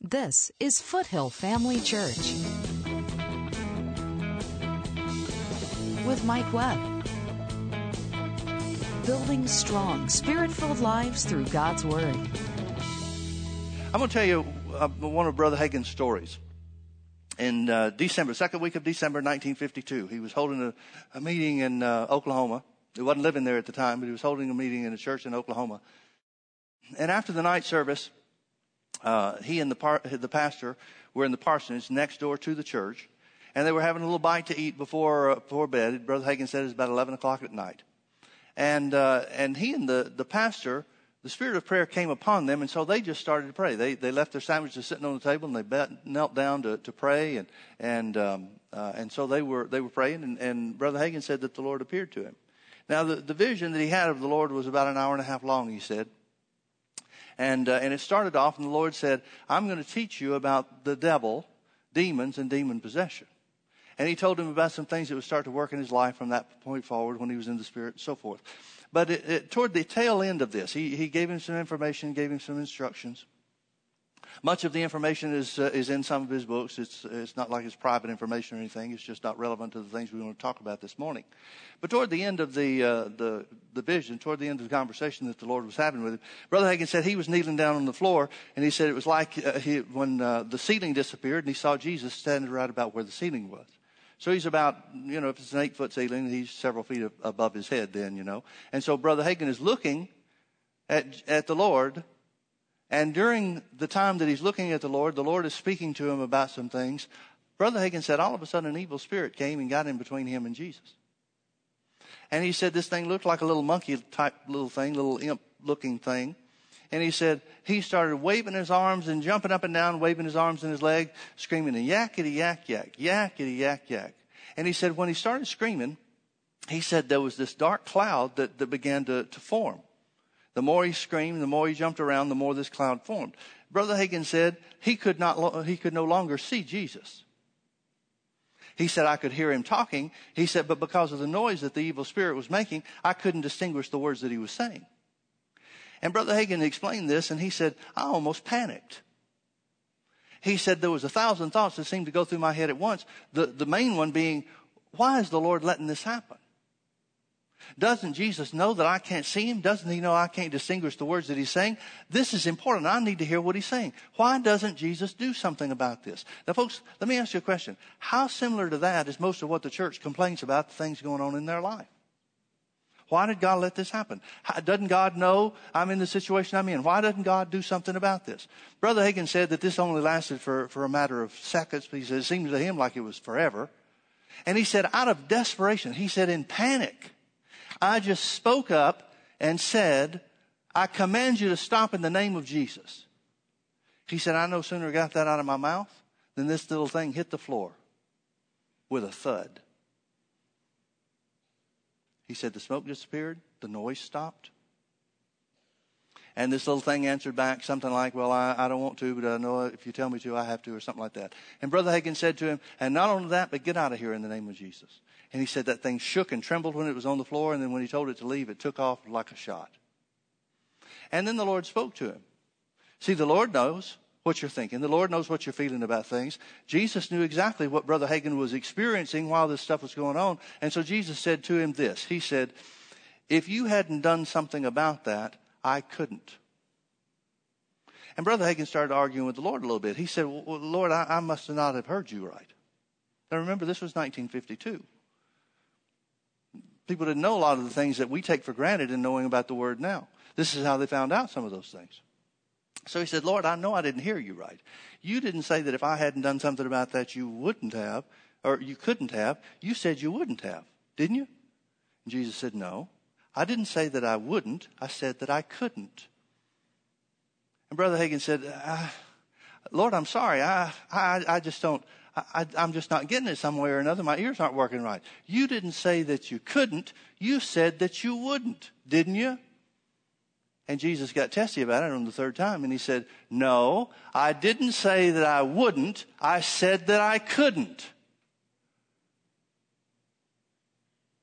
This is Foothill Family Church with Mike Webb. Building strong, spirit filled lives through God's Word. I'm going to tell you uh, one of Brother Hagin's stories. In uh, December, second week of December 1952, he was holding a, a meeting in uh, Oklahoma. He wasn't living there at the time, but he was holding a meeting in a church in Oklahoma. And after the night service, uh, he and the, par- the pastor were in the parsonage next door to the church, and they were having a little bite to eat before uh, before bed. Brother Hagin said it was about 11 o'clock at night, and uh, and he and the the pastor, the spirit of prayer came upon them, and so they just started to pray. They they left their sandwiches sitting on the table, and they bet, knelt down to to pray, and and um, uh, and so they were they were praying, and, and Brother Hagin said that the Lord appeared to him. Now the the vision that he had of the Lord was about an hour and a half long. He said. And, uh, and it started off, and the Lord said, I'm going to teach you about the devil, demons, and demon possession. And he told him about some things that would start to work in his life from that point forward when he was in the Spirit and so forth. But it, it, toward the tail end of this, he, he gave him some information, gave him some instructions. Much of the information is, uh, is in some of his books. It's, it's not like it's private information or anything. It's just not relevant to the things we want to talk about this morning. But toward the end of the, uh, the, the vision, toward the end of the conversation that the Lord was having with him, Brother Hagin said he was kneeling down on the floor and he said it was like uh, he, when uh, the ceiling disappeared and he saw Jesus standing right about where the ceiling was. So he's about, you know, if it's an eight foot ceiling, he's several feet above his head then, you know. And so Brother Hagin is looking at, at the Lord and during the time that he's looking at the Lord, the Lord is speaking to him about some things. Brother Hagin said all of a sudden an evil spirit came and got in between him and Jesus. And he said this thing looked like a little monkey type little thing, little imp looking thing. And he said he started waving his arms and jumping up and down, waving his arms and his leg, screaming yakety yak yak, yakety yak yak. And he said when he started screaming, he said there was this dark cloud that, that began to, to form. The more he screamed, the more he jumped around, the more this cloud formed. Brother Hagin said he could not, he could no longer see Jesus. He said, I could hear him talking. He said, but because of the noise that the evil spirit was making, I couldn't distinguish the words that he was saying. And Brother Hagin explained this and he said, I almost panicked. He said there was a thousand thoughts that seemed to go through my head at once. The, the main one being, why is the Lord letting this happen? Doesn't Jesus know that I can't see him? Doesn't he know I can't distinguish the words that he's saying? This is important. I need to hear what he's saying. Why doesn't Jesus do something about this? Now folks, let me ask you a question. How similar to that is most of what the church complains about the things going on in their life? Why did God let this happen? doesn't God know I'm in the situation I'm in? Why doesn't God do something about this? Brother Hagin said that this only lasted for, for a matter of seconds, but he said it seemed to him like it was forever. And he said, out of desperation, he said in panic, I just spoke up and said, I command you to stop in the name of Jesus. He said, I no sooner got that out of my mouth than this little thing hit the floor with a thud. He said, the smoke disappeared, the noise stopped. And this little thing answered back something like, well, I, I don't want to, but I know if you tell me to, I have to, or something like that. And Brother Hagin said to him, and not only that, but get out of here in the name of Jesus. And he said that thing shook and trembled when it was on the floor, and then when he told it to leave, it took off like a shot. And then the Lord spoke to him. See, the Lord knows what you're thinking. The Lord knows what you're feeling about things. Jesus knew exactly what Brother Hagin was experiencing while this stuff was going on. And so Jesus said to him this. He said, if you hadn't done something about that, I couldn't. And Brother Hagin started arguing with the Lord a little bit. He said, well, Lord, I, I must not have heard you right. Now remember, this was 1952. People didn't know a lot of the things that we take for granted in knowing about the Word now. This is how they found out some of those things. So he said, Lord, I know I didn't hear you right. You didn't say that if I hadn't done something about that, you wouldn't have, or you couldn't have. You said you wouldn't have, didn't you? And Jesus said, No. I didn't say that I wouldn't. I said that I couldn't. And Brother Hagin said, uh, Lord, I'm sorry. I, I, I just don't, I, I, am just not getting it some way or another. My ears aren't working right. You didn't say that you couldn't. You said that you wouldn't, didn't you? And Jesus got testy about it on the third time and he said, no, I didn't say that I wouldn't. I said that I couldn't.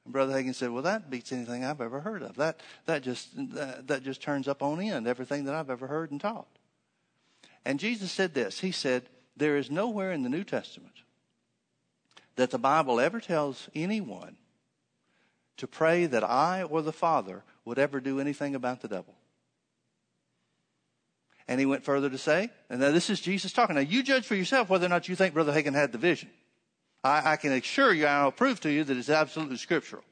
And Brother Hagin said, well, that beats anything I've ever heard of. That, that just, that, that just turns up on end everything that I've ever heard and taught. And Jesus said this He said, There is nowhere in the New Testament that the Bible ever tells anyone to pray that I or the Father would ever do anything about the devil. And he went further to say, and now this is Jesus talking. Now you judge for yourself whether or not you think Brother Hagin had the vision. I, I can assure you, I'll prove to you that it's absolutely scriptural.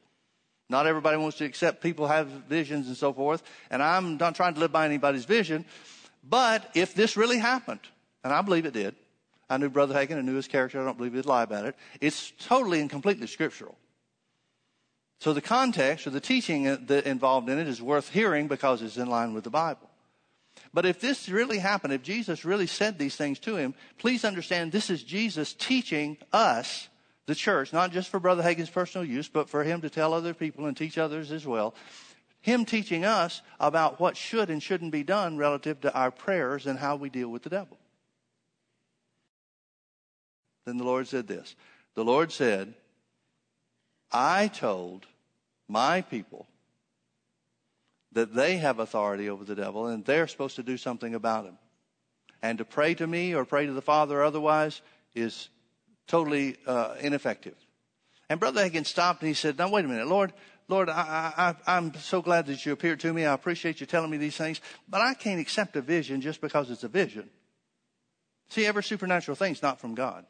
Not everybody wants to accept people have visions and so forth. And I'm not trying to live by anybody's vision. But if this really happened, and I believe it did, I knew Brother Hagin, I knew his character, I don't believe he'd lie about it. It's totally and completely scriptural. So the context or the teaching uh, involved in it is worth hearing because it's in line with the Bible. But if this really happened, if Jesus really said these things to him, please understand this is Jesus teaching us, the church, not just for Brother Hagin's personal use, but for him to tell other people and teach others as well. Him teaching us about what should and shouldn't be done relative to our prayers and how we deal with the devil. Then the Lord said this The Lord said, I told my people that they have authority over the devil and they're supposed to do something about him. And to pray to me or pray to the Father otherwise is totally uh, ineffective. And Brother Hagin stopped and he said, Now, wait a minute, Lord, Lord, I, I, I'm so glad that you appeared to me. I appreciate you telling me these things, but I can't accept a vision just because it's a vision. See, every supernatural thing's not from God.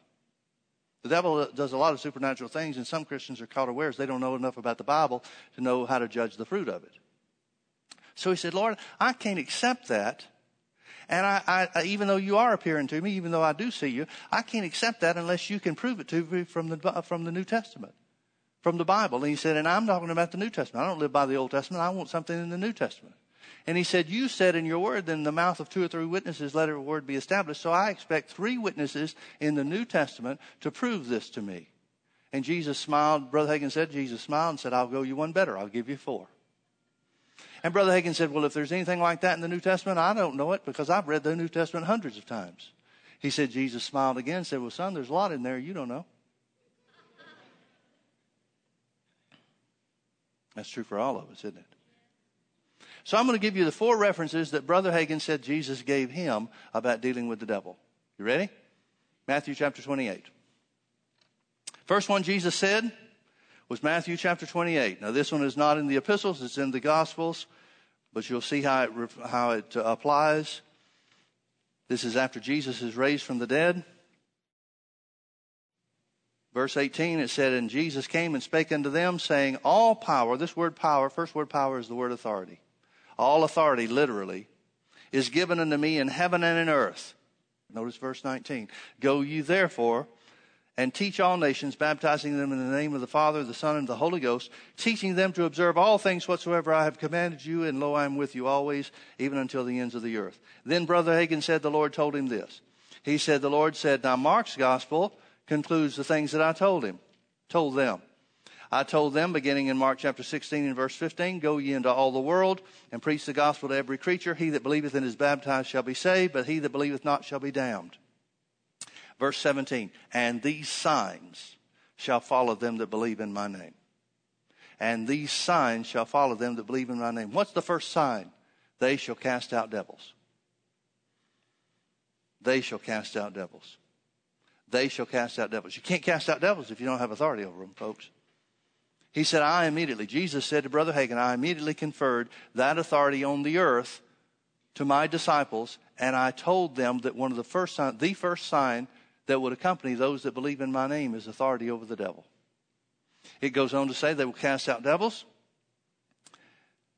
The devil does a lot of supernatural things, and some Christians are caught unawares. They don't know enough about the Bible to know how to judge the fruit of it. So he said, Lord, I can't accept that. And I, I, even though you are appearing to me, even though I do see you, I can't accept that unless you can prove it to me from the, from the New Testament, from the Bible. And he said, and I'm talking about the New Testament. I don't live by the Old Testament. I want something in the New Testament. And he said, You said in your word, then the mouth of two or three witnesses, let every word be established. So I expect three witnesses in the New Testament to prove this to me. And Jesus smiled. Brother Hagin said, Jesus smiled and said, I'll go you one better. I'll give you four. And Brother Hagin said, Well, if there's anything like that in the New Testament, I don't know it because I've read the New Testament hundreds of times. He said, Jesus smiled again and said, Well, son, there's a lot in there you don't know. That's true for all of us, isn't it? So I'm going to give you the four references that Brother Hagin said Jesus gave him about dealing with the devil. You ready? Matthew chapter 28. First one Jesus said was Matthew chapter 28. Now, this one is not in the epistles, it's in the Gospels, but you'll see how it, how it uh, applies. This is after Jesus is raised from the dead. Verse 18, it said, And Jesus came and spake unto them, saying, All power, this word power, first word power is the word authority. All authority, literally, is given unto me in heaven and in earth. Notice verse 19. Go ye therefore and teach all nations, baptizing them in the name of the Father, the Son, and the Holy Ghost, teaching them to observe all things whatsoever I have commanded you, and lo, I am with you always, even until the ends of the earth. Then Brother Hagin said, The Lord told him this. He said, The Lord said, Now Mark's gospel concludes the things that I told him, told them. I told them, beginning in Mark chapter 16 and verse 15, Go ye into all the world and preach the gospel to every creature. He that believeth and is baptized shall be saved, but he that believeth not shall be damned. Verse 17, and these signs shall follow them that believe in my name. And these signs shall follow them that believe in my name. What's the first sign? They shall cast out devils. They shall cast out devils. They shall cast out devils. You can't cast out devils if you don't have authority over them, folks. He said, I immediately, Jesus said to Brother Hagin, I immediately conferred that authority on the earth to my disciples, and I told them that one of the first sign, the first sign that would accompany those that believe in my name is authority over the devil. It goes on to say they will cast out devils.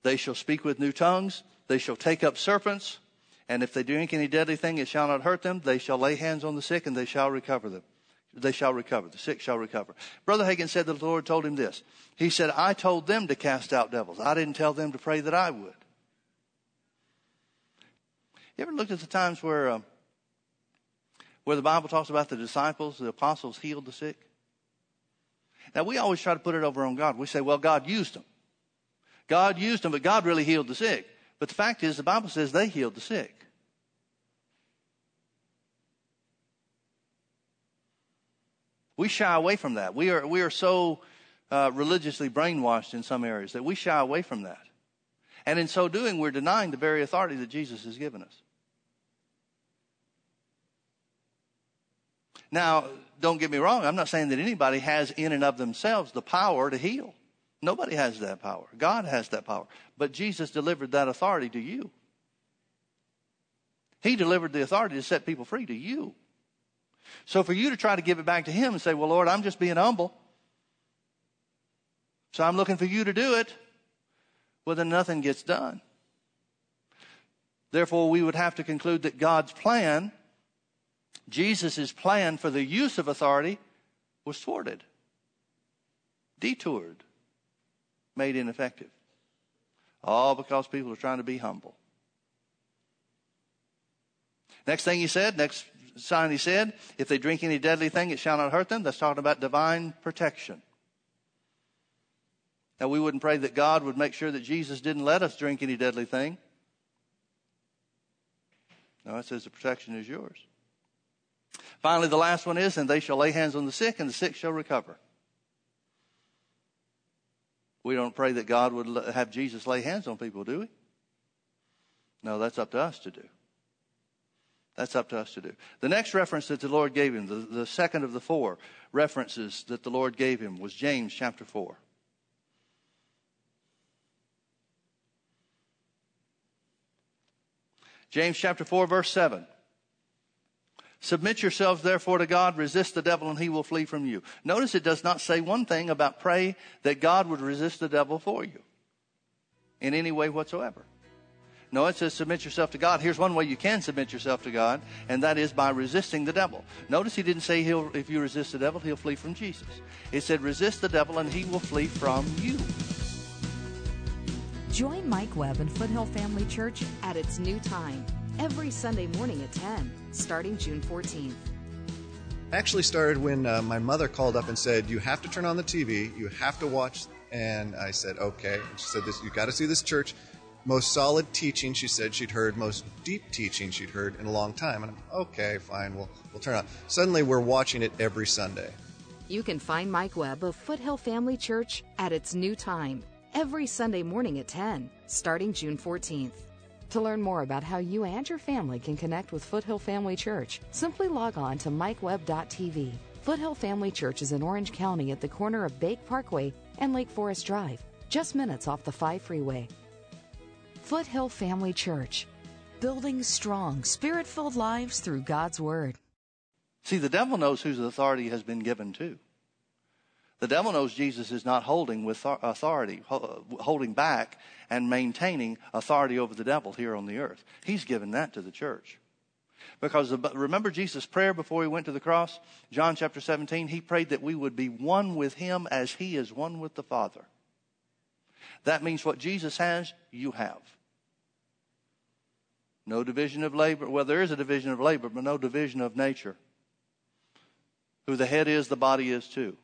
They shall speak with new tongues. They shall take up serpents. And if they drink any deadly thing, it shall not hurt them. They shall lay hands on the sick and they shall recover them. They shall recover. The sick shall recover. Brother Hagin said that the Lord told him this. He said, I told them to cast out devils. I didn't tell them to pray that I would. You ever looked at the times where uh, where the Bible talks about the disciples, the apostles healed the sick? Now, we always try to put it over on God. We say, well, God used them. God used them, but God really healed the sick. But the fact is, the Bible says they healed the sick. We shy away from that. We are, we are so uh, religiously brainwashed in some areas that we shy away from that. And in so doing, we're denying the very authority that Jesus has given us. Now, don't get me wrong. I'm not saying that anybody has in and of themselves the power to heal. Nobody has that power. God has that power. But Jesus delivered that authority to you. He delivered the authority to set people free to you. So for you to try to give it back to Him and say, Well, Lord, I'm just being humble. So I'm looking for you to do it. Well, then nothing gets done. Therefore, we would have to conclude that God's plan, Jesus' plan for the use of authority, was thwarted, detoured, made ineffective. All because people are trying to be humble. Next thing he said, next sign he said, if they drink any deadly thing, it shall not hurt them. That's talking about divine protection. Now, we wouldn't pray that God would make sure that Jesus didn't let us drink any deadly thing. No, it says the protection is yours. Finally, the last one is, and they shall lay hands on the sick, and the sick shall recover. We don't pray that God would have Jesus lay hands on people, do we? No, that's up to us to do. That's up to us to do. The next reference that the Lord gave him, the, the second of the four references that the Lord gave him, was James chapter 4. James chapter 4, verse 7. Submit yourselves therefore to God, resist the devil, and he will flee from you. Notice it does not say one thing about pray that God would resist the devil for you in any way whatsoever. No, it says submit yourself to God. Here's one way you can submit yourself to God, and that is by resisting the devil. Notice he didn't say he'll, if you resist the devil, he'll flee from Jesus. It said resist the devil, and he will flee from you. Join Mike Webb and Foothill Family Church at its new time every Sunday morning at 10, starting June 14th. Actually, started when uh, my mother called up and said, "You have to turn on the TV. You have to watch." And I said, "Okay." And she said, "This you got to see this church." Most solid teaching she said she'd heard, most deep teaching she'd heard in a long time. And I'm okay, fine, we'll we'll turn on. Suddenly, we're watching it every Sunday. You can find Mike Webb of Foothill Family Church at its new time every Sunday morning at 10, starting June 14th. To learn more about how you and your family can connect with Foothill Family Church, simply log on to mikewebb.tv. Foothill Family Church is in Orange County at the corner of Bake Parkway and Lake Forest Drive, just minutes off the 5 freeway. Foothill Family Church, building strong, spirit filled lives through God's Word. See, the devil knows whose authority has been given to. The devil knows Jesus is not holding with authority, holding back and maintaining authority over the devil here on the earth. He's given that to the church. Because remember Jesus' prayer before he went to the cross? John chapter 17, he prayed that we would be one with him as he is one with the Father. That means what Jesus has, you have. No division of labor. Well, there is a division of labor, but no division of nature. Who the head is, the body is too.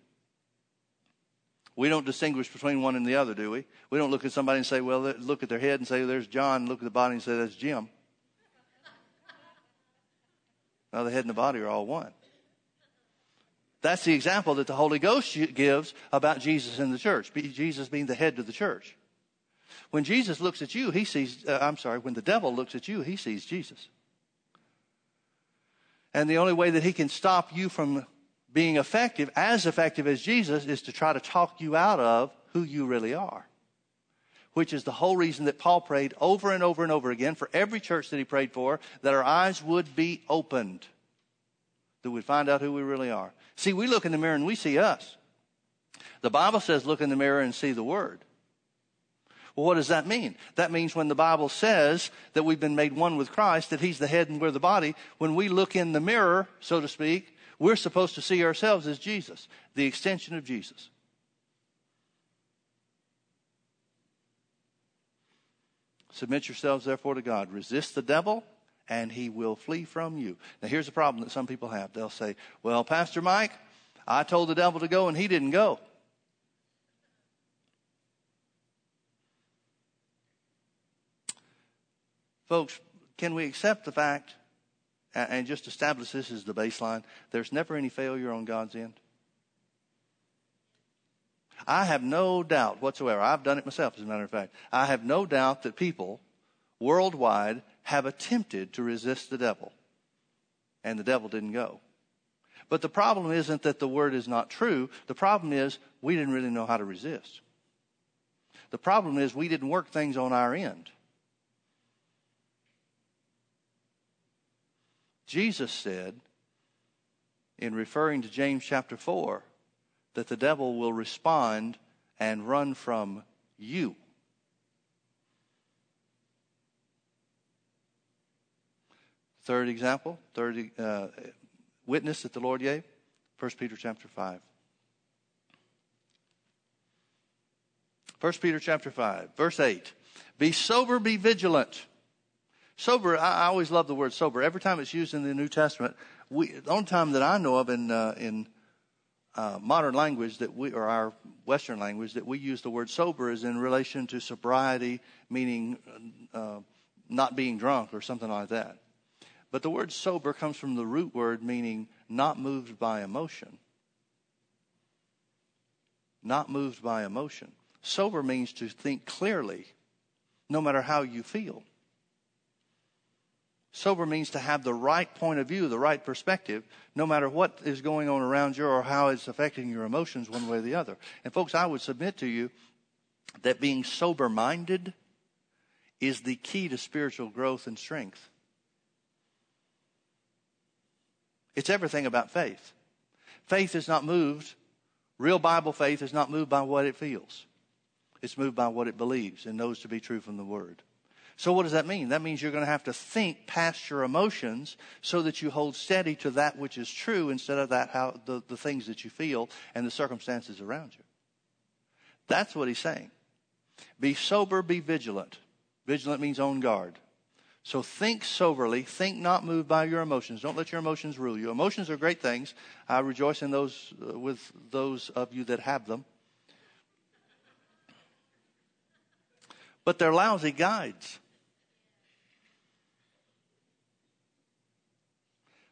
We don't distinguish between one and the other, do we? We don't look at somebody and say, well, look at their head and say, there's John. Look at the body and say, that's Jim. Now, the head and the body are all one. That's the example that the Holy Ghost gives about Jesus in the church, Jesus being the head of the church. When Jesus looks at you, he sees, uh, I'm sorry, when the devil looks at you, he sees Jesus. And the only way that he can stop you from being effective, as effective as Jesus, is to try to talk you out of who you really are. Which is the whole reason that Paul prayed over and over and over again for every church that he prayed for, that our eyes would be opened, that we'd find out who we really are. See, we look in the mirror and we see us. The Bible says look in the mirror and see the Word. Well, what does that mean? That means when the Bible says that we've been made one with Christ, that He's the head and we're the body, when we look in the mirror, so to speak, we're supposed to see ourselves as Jesus, the extension of Jesus. Submit yourselves, therefore, to God. Resist the devil, and he will flee from you. Now, here's the problem that some people have. They'll say, Well, Pastor Mike, I told the devil to go, and he didn't go. Folks, can we accept the fact and just establish this as the baseline, there's never any failure on God's end. I have no doubt whatsoever. I've done it myself, as a matter of fact. I have no doubt that people worldwide have attempted to resist the devil, and the devil didn't go. But the problem isn't that the word is not true. The problem is we didn't really know how to resist. The problem is we didn't work things on our end. Jesus said, in referring to James chapter 4, that the devil will respond and run from you. Third example, third uh, witness that the Lord gave, 1 Peter chapter 5. 1 Peter chapter 5, verse 8. Be sober, be vigilant. Sober, I, I always love the word sober. Every time it's used in the New Testament, we, the only time that I know of in, uh, in uh, modern language that we, or our Western language, that we use the word sober is in relation to sobriety, meaning uh, not being drunk or something like that. But the word sober comes from the root word meaning not moved by emotion. Not moved by emotion. Sober means to think clearly, no matter how you feel. Sober means to have the right point of view, the right perspective, no matter what is going on around you or how it's affecting your emotions one way or the other. And folks, I would submit to you that being sober minded is the key to spiritual growth and strength. It's everything about faith. Faith is not moved, real Bible faith is not moved by what it feels. It's moved by what it believes and knows to be true from the Word. So, what does that mean? That means you're going to have to think past your emotions so that you hold steady to that which is true instead of that how the, the things that you feel and the circumstances around you. That's what he's saying. Be sober, be vigilant. Vigilant means on guard. So think soberly. Think not moved by your emotions. Don't let your emotions rule you. Emotions are great things. I rejoice in those uh, with those of you that have them. But they're lousy guides.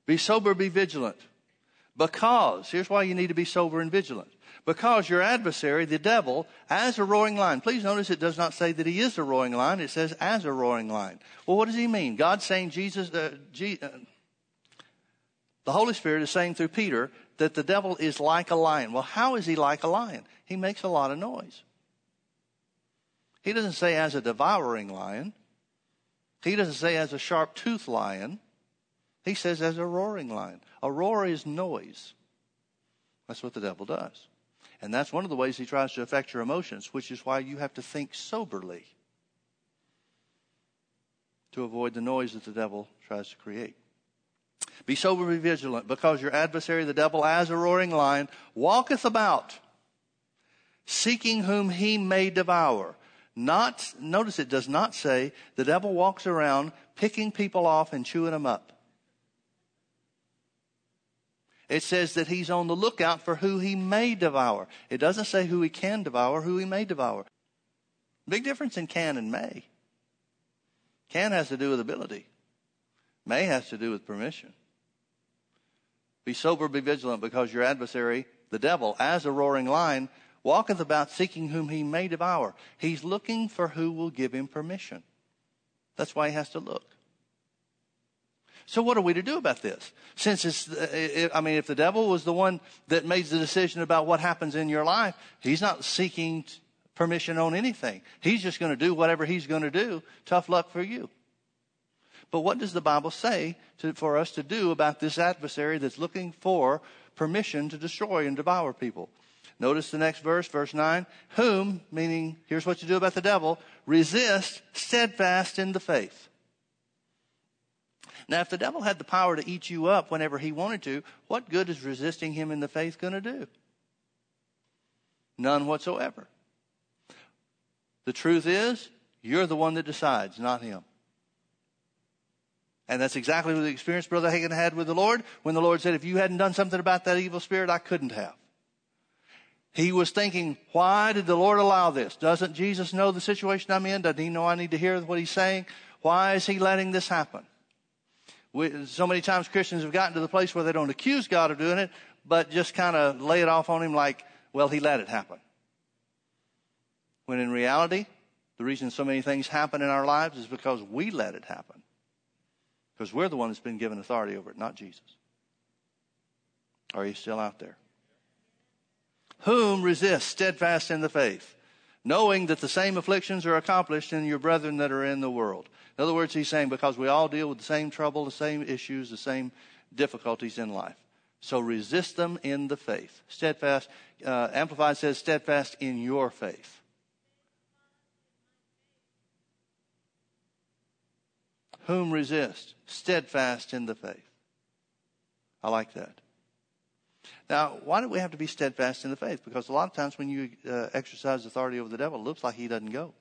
Be sober, be vigilant. Because, here's why you need to be sober and vigilant. Because your adversary, the devil, as a roaring lion. Please notice it does not say that he is a roaring lion. It says as a roaring lion. Well, what does he mean? God saying Jesus, uh, uh, the Holy Spirit is saying through Peter that the devil is like a lion. Well, how is he like a lion? He makes a lot of noise. He doesn't say as a devouring lion. He doesn't say as a sharp toothed lion. He says, as a roaring lion. A roar is noise. That's what the devil does. And that's one of the ways he tries to affect your emotions, which is why you have to think soberly to avoid the noise that the devil tries to create. Be sober, be vigilant, because your adversary, the devil, as a roaring lion, walketh about, seeking whom he may devour. Not, notice it does not say the devil walks around picking people off and chewing them up. It says that he's on the lookout for who he may devour. It doesn't say who he can devour, who he may devour. Big difference in can and may. Can has to do with ability. May has to do with permission. Be sober, be vigilant, because your adversary, the devil, as a roaring lion, walketh about seeking whom he may devour. He's looking for who will give him permission. That's why he has to look. So what are we to do about this? Since it's, uh, I mean, if the devil was the one that made the decision about what happens in your life, he's not seeking permission on anything. He's just going to do whatever he's going to do. Tough luck for you. But what does the Bible say to, for us to do about this adversary that's looking for permission to destroy and devour people? Notice the next verse, verse 9. Whom, meaning, here's what you do about the devil, resist steadfast in the faith. Now, if the devil had the power to eat you up whenever he wanted to, what good is resisting him in the faith going to do? None whatsoever. The truth is, you're the one that decides, not him. And that's exactly what the experience Brother Hagin had with the Lord when the Lord said, if you hadn't done something about that evil spirit, I couldn't have. He was thinking, why did the Lord allow this? Doesn't Jesus know the situation I'm in? Doesn't he know I need to hear what he's saying? Why is he letting this happen? We, so many times Christians have gotten to the place where they don't accuse God of doing it, but just kind of lay it off on Him like, well, He let it happen. When in reality, the reason so many things happen in our lives is because we let it happen. Because we're the one that's been given authority over it, not Jesus. Are you still out there? Whom resist steadfast in the faith, knowing that the same afflictions are accomplished in your brethren that are in the world. In other words, he's saying because we all deal with the same trouble, the same issues, the same difficulties in life. So resist them in the faith. Steadfast, uh, Amplified says, steadfast in your faith. Whom resist? Steadfast in the faith. I like that. Now, why do we have to be steadfast in the faith? Because a lot of times when you uh, exercise authority over the devil, it looks like he doesn't go.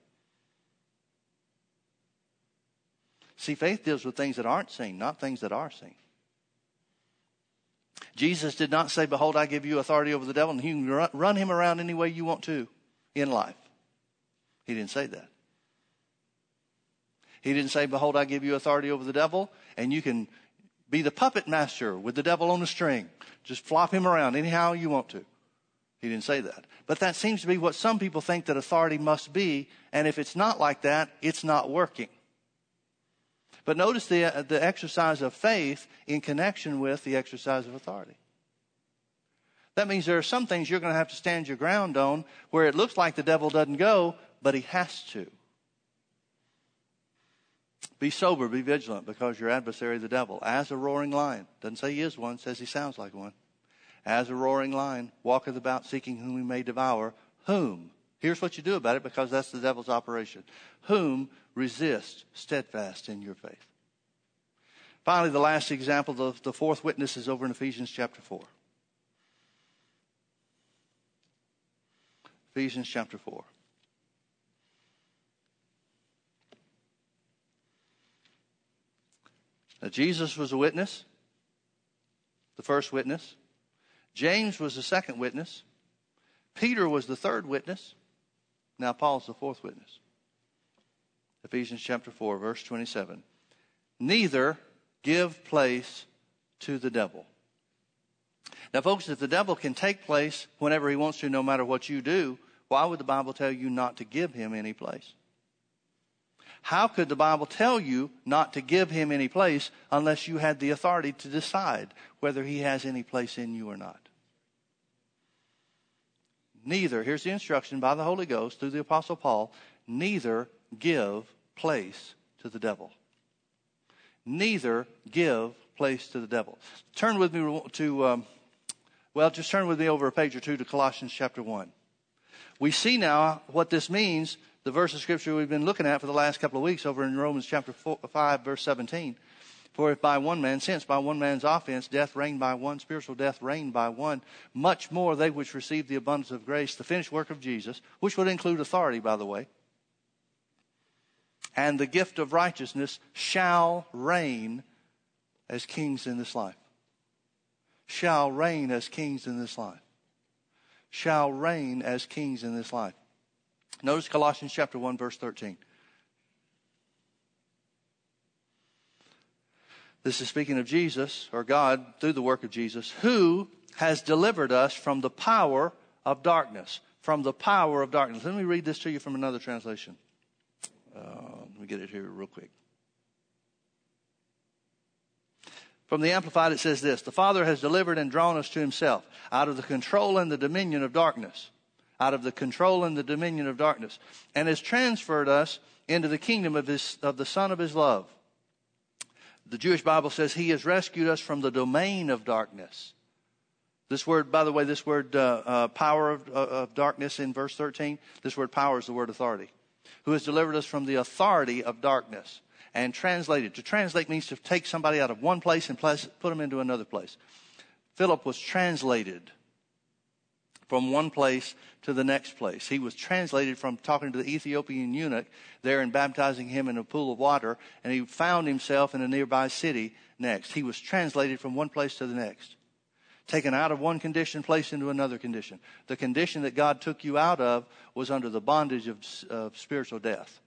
See, faith deals with things that aren't seen, not things that are seen. Jesus did not say, Behold, I give you authority over the devil, and you can run him around any way you want to in life. He didn't say that. He didn't say, Behold, I give you authority over the devil, and you can be the puppet master with the devil on a string. Just flop him around anyhow you want to. He didn't say that. But that seems to be what some people think that authority must be, and if it's not like that, it's not working. But notice the, uh, the exercise of faith in connection with the exercise of authority. That means there are some things you're going to have to stand your ground on where it looks like the devil doesn't go, but he has to. Be sober, be vigilant, because your adversary, the devil, as a roaring lion, doesn't say he is one, says he sounds like one. As a roaring lion, walketh about seeking whom he may devour. Whom? Here's what you do about it, because that's the devil's operation. Whom resist steadfast in your faith. Finally, the last example, the, the fourth witness is over in Ephesians chapter 4. Ephesians chapter 4. Now, Jesus was a witness, the first witness. James was the second witness. Peter was the third witness. Now, Paul's the fourth witness. Ephesians chapter 4, verse 27. Neither give place to the devil. Now, folks, if the devil can take place whenever he wants to, no matter what you do, why would the Bible tell you not to give him any place? How could the Bible tell you not to give him any place unless you had the authority to decide whether he has any place in you or not? Neither, here's the instruction by the Holy Ghost through the Apostle Paul, neither give place to the devil. Neither give place to the devil. Turn with me to, um, well, just turn with me over a page or two to Colossians chapter 1. We see now what this means, the verse of scripture we've been looking at for the last couple of weeks over in Romans chapter 4, 5, verse 17. For if by one man, since by one man's offense death reigned by one, spiritual death reigned by one, much more they which receive the abundance of grace, the finished work of Jesus, which would include authority, by the way, and the gift of righteousness shall reign as kings in this life. Shall reign as kings in this life. Shall reign as kings in this life. Notice Colossians chapter 1 verse 13. This is speaking of Jesus, or God, through the work of Jesus, who has delivered us from the power of darkness. From the power of darkness. Let me read this to you from another translation. Uh, let me get it here real quick. From the Amplified, it says this The Father has delivered and drawn us to Himself out of the control and the dominion of darkness, out of the control and the dominion of darkness, and has transferred us into the kingdom of, his, of the Son of His love. The Jewish Bible says He has rescued us from the domain of darkness. This word, by the way, this word uh, uh, power of, uh, of darkness in verse 13, this word power is the word authority who has delivered us from the authority of darkness and translated. To translate means to take somebody out of one place and place, put them into another place. Philip was translated from one place to the next place. He was translated from talking to the Ethiopian eunuch there and baptizing him in a pool of water, and he found himself in a nearby city next. He was translated from one place to the next taken out of one condition, placed into another condition. The condition that God took you out of was under the bondage of, of spiritual death.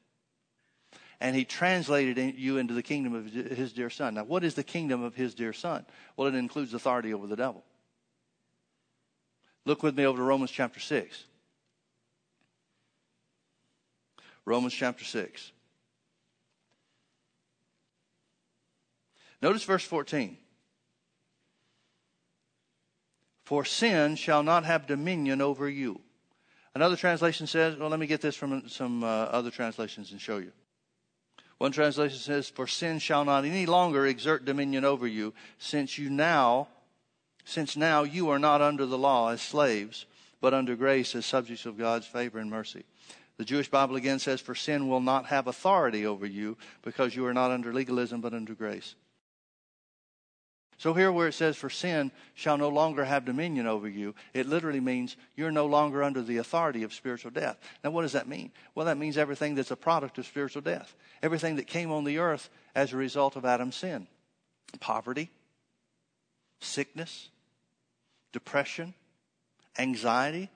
And he translated you into the kingdom of his dear son. Now, what is the kingdom of his dear son? Well, it includes authority over the devil. Look with me over to Romans chapter 6. Romans chapter 6. Notice verse 14. for sin shall not have dominion over you. Another translation says, well, let me get this from some uh, other translations and show you. One translation says, For sin shall not any longer exert dominion over you, since you now, since now you are not under the law as slaves, but under grace as subjects of God's favor and mercy. The Jewish Bible again says, For sin will not have authority over you, because you are not under legalism, but under grace. So here where it says, for sin shall no longer have dominion over you, it literally means you're no longer under the authority of spiritual death. Now what does that mean? Well, that means everything that's a product of spiritual death. Everything that came on the earth as a result of Adam's sin. Poverty, sickness, depression, anxiety,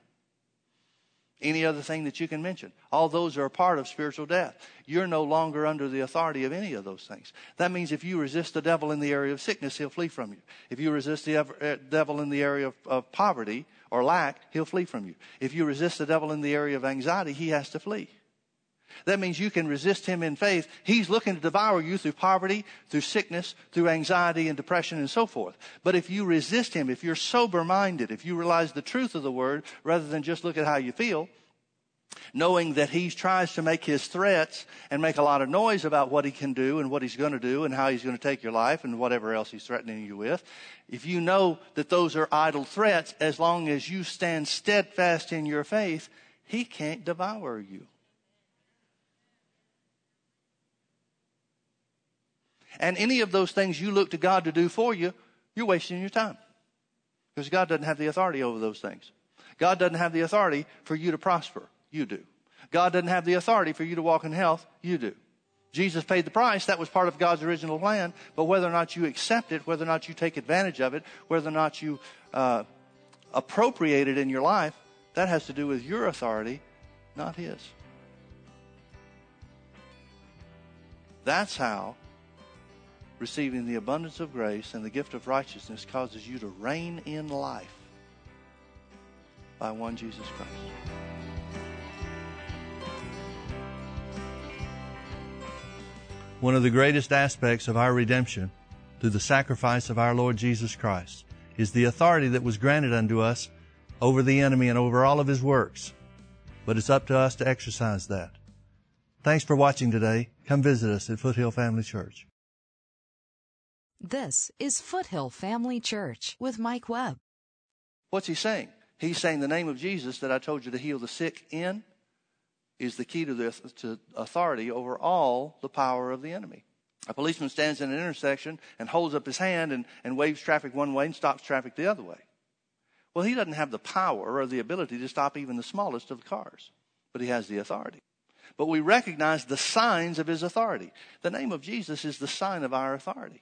any other thing that you can mention. All those are a part of spiritual death. You're no longer under the authority of any of those things. That means if you resist the devil in the area of sickness, he'll flee from you. If you resist the uh, devil in the area of, of poverty or lack, he'll flee from you. If you resist the devil in the area of anxiety, he has to flee. That means you can resist him in faith. He's looking to devour you through poverty, through sickness, through anxiety and depression and so forth. But if you resist him, if you're sober minded, if you realize the truth of the word rather than just look at how you feel, knowing that he tries to make his threats and make a lot of noise about what he can do and what he's going to do and how he's going to take your life and whatever else he's threatening you with, if you know that those are idle threats, as long as you stand steadfast in your faith, he can't devour you. And any of those things you look to God to do for you, you're wasting your time. Because God doesn't have the authority over those things. God doesn't have the authority for you to prosper. You do. God doesn't have the authority for you to walk in health. You do. Jesus paid the price. That was part of God's original plan. But whether or not you accept it, whether or not you take advantage of it, whether or not you uh, appropriate it in your life, that has to do with your authority, not His. That's how receiving the abundance of grace and the gift of righteousness causes you to reign in life by one Jesus Christ. One of the greatest aspects of our redemption through the sacrifice of our Lord Jesus Christ is the authority that was granted unto us over the enemy and over all of his works. But it's up to us to exercise that. Thanks for watching today. Come visit us at Foothill Family Church. This is Foothill Family Church with Mike Webb. What's he saying? He's saying the name of Jesus that I told you to heal the sick in is the key to the to authority over all the power of the enemy. A policeman stands in an intersection and holds up his hand and, and waves traffic one way and stops traffic the other way. Well, he doesn't have the power or the ability to stop even the smallest of the cars, but he has the authority. But we recognize the signs of his authority. The name of Jesus is the sign of our authority.